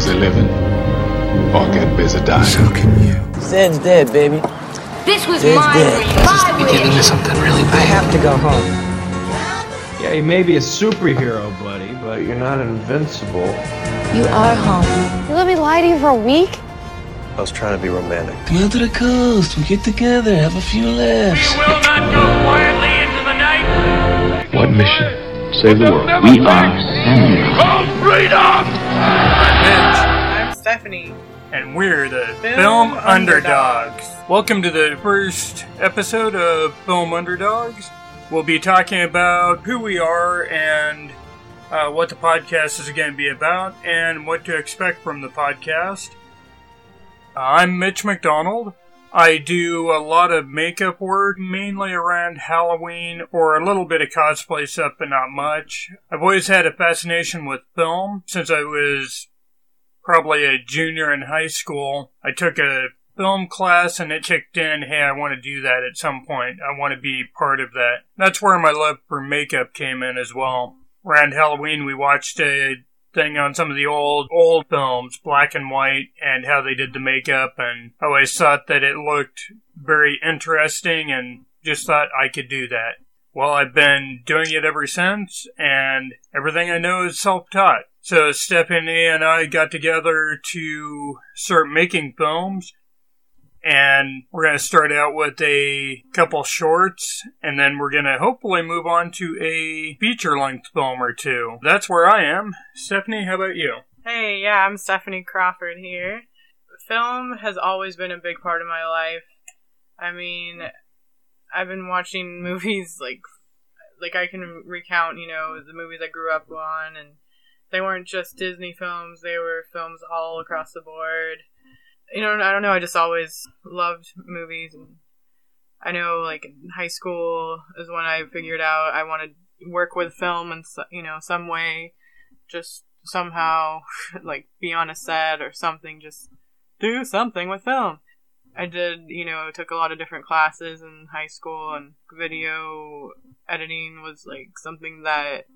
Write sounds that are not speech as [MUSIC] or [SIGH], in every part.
busy living or get busy dying. So can you. Zed's dead, baby. This was Zed's my dead. wish. My You're getting something really bad. I have to go home. Yeah, you may be a superhero, buddy, but you're not invincible. You are home. You let me lie to you for a week? I was trying to be romantic. Come out to the coast. We'll get together. Have a few laughs. We will not go quietly into the night. What mission? Save the world. We are samurai. Call freedom! Stephanie. And we're the Film Film, Underdogs. Underdogs. Welcome to the first episode of Film Underdogs. We'll be talking about who we are and uh, what the podcast is going to be about and what to expect from the podcast. I'm Mitch McDonald. I do a lot of makeup work, mainly around Halloween or a little bit of cosplay stuff, but not much. I've always had a fascination with film since I was probably a junior in high school. I took a film class and it kicked in, hey, I want to do that at some point. I want to be part of that. That's where my love for makeup came in as well. Around Halloween, we watched a thing on some of the old, old films, black and white, and how they did the makeup, and I always thought that it looked very interesting and just thought I could do that. Well, I've been doing it ever since, and everything I know is self-taught. So Stephanie and I got together to start making films, and we're going to start out with a couple shorts, and then we're going to hopefully move on to a feature-length film or two. That's where I am. Stephanie, how about you? Hey, yeah, I'm Stephanie Crawford here. Film has always been a big part of my life. I mean, I've been watching [LAUGHS] movies like like I can recount, you know, the movies I grew up on and they weren't just Disney films, they were films all across the board. You know, I don't know, I just always loved movies and I know like in high school is when I figured out I wanted to work with film so- you know, some way just somehow [LAUGHS] like be on a set or something just do something with film i did you know took a lot of different classes in high school and video editing was like something that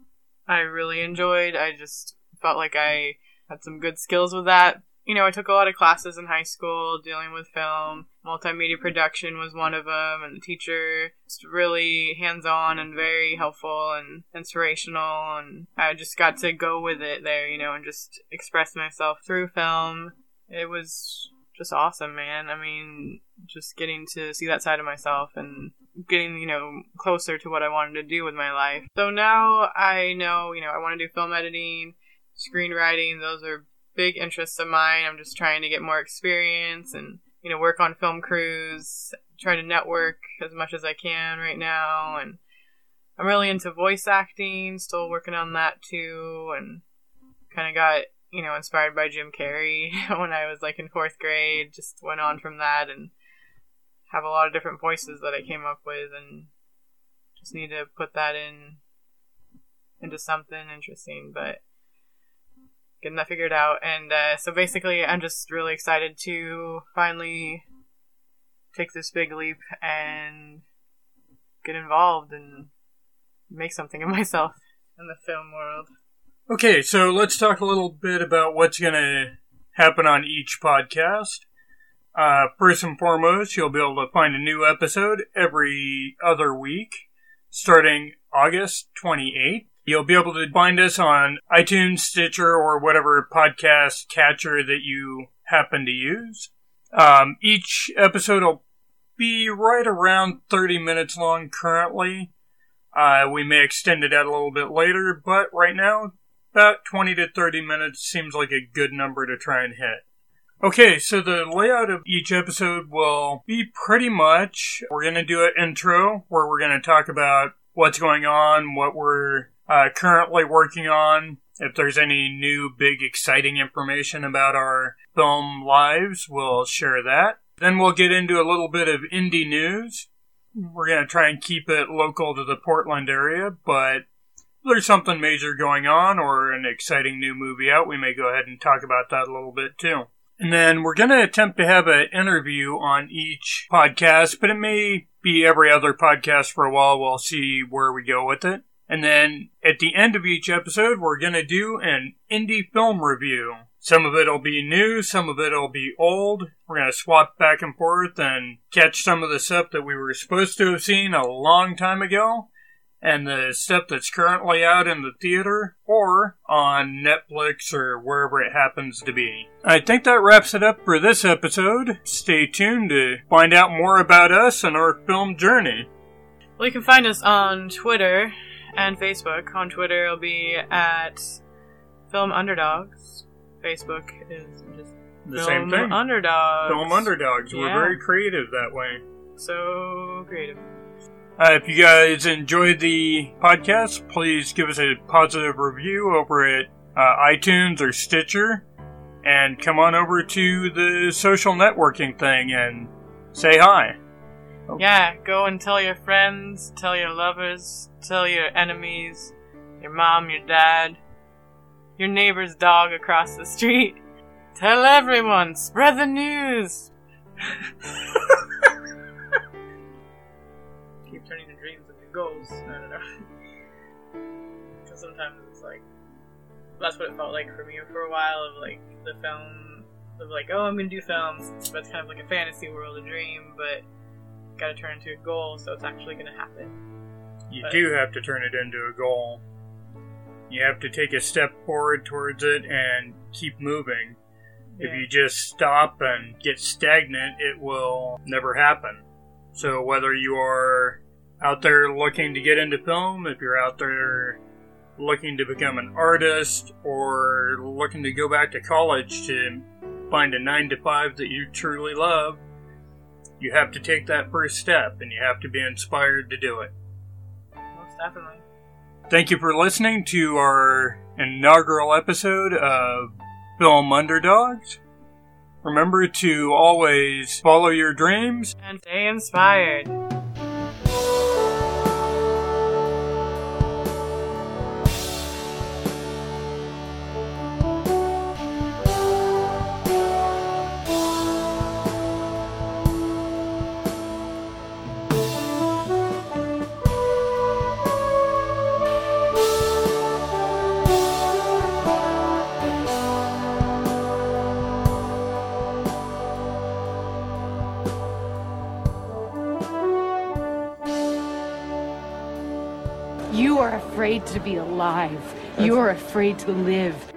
i really enjoyed. I just felt like i had some good skills with that. You know i took a lot of classes in high school dealing with film. Multimedia production was one of them and the teacher was really hands-on and very helpful and inspirational and i just got to go with it there you know and just express myself through film. It was just awesome man. I mean just getting to see that side of myself and getting you know closer to what i wanted to do with my life. So now i know you know i want to do film editing screenwriting. Those are big interests of mine. I'm just trying to get more experience and you know, work on film crews, try to network as much as I can right now, and I'm really into voice acting, still working on that too, and kind of got, you know, inspired by Jim Carrey [LAUGHS] when I was like in fourth grade, just went on from that and have a lot of different voices that I came up with, and just need to put that in into something interesting, but getting that figured out. And uh, so basically, I'm just really excited to finally take this big leap and get involved and make something of [LAUGHS] myself in the film world. Okay, so let's talk a little bit about what's going to happen on each podcast. Uh, first and foremost, you'll be able to find a new episode every other week, starting August 28th. You'll be able to find us on iTunes, Stitcher, or whatever podcast catcher that you happen to use. Um, each episode will be right around 30 minutes long currently. Uh, we may extend it out a little bit later, but right now, about 20 to 30 minutes seems like a good number to try and hit. Okay, so the layout of each episode will be pretty much we're going to do an intro where we're going to talk about what's going on, what we're uh, currently working on. If there's any new big exciting information about our film lives, we'll share that. Then we'll get into a little bit of indie news. We're going to try and keep it local to the Portland area, but there's something major going on or an exciting new movie out, we may go ahead and talk about that a little bit too. And then we're going to attempt to have an interview on each podcast, but it may be every other podcast for a while. We'll see where we go with it. And then at the end of each episode, we're going to do an indie film review. Some of it'll be new, some of it'll be old. We're going to swap back and forth and catch some of the stuff that we were supposed to have seen a long time ago and the stuff that's currently out in the theater or on Netflix or wherever it happens to be. I think that wraps it up for this episode. Stay tuned to find out more about us and our film journey. Well, you can find us on Twitter and Facebook. On Twitter, it'll be at Film Underdogs. Facebook is just The Film same thing. Underdogs. Film Underdogs. We're very creative that way. So creative. Uh, if you guys enjoyed the podcast, please give us a positive review over at uh, iTunes or Stitcher. And come on over to the social networking thing and say hi. Yeah, go and tell your friends, tell your lovers, tell your enemies, your mom, your dad, your neighbor's dog across the street. [LAUGHS] Tell everyone, spread the news. [LAUGHS] Turning to dreams into goals. [LAUGHS] I don't know. Because sometimes it's like, that's what it felt like for me for a while of like the film, of like, oh, I'm gonna do films, but it's kind of like a fantasy world, a dream, but got to turn into a goal, so it's actually going to happen. You But- do have to turn it into a goal. You have to take a step forward towards it and keep moving. If you just stop and get stagnant, it will never happen. So whether you are out there looking to get into film, if you're out there looking to become an artist, or looking to go back to college to find a 9 to 5 that you truly love, you have to take that first step and you have to be inspired to do it. Most definitely. Thank you for listening to our inaugural episode of Film Underdogs. Remember to always follow your dreams. And stay inspired. Afraid to be alive. You are afraid to live.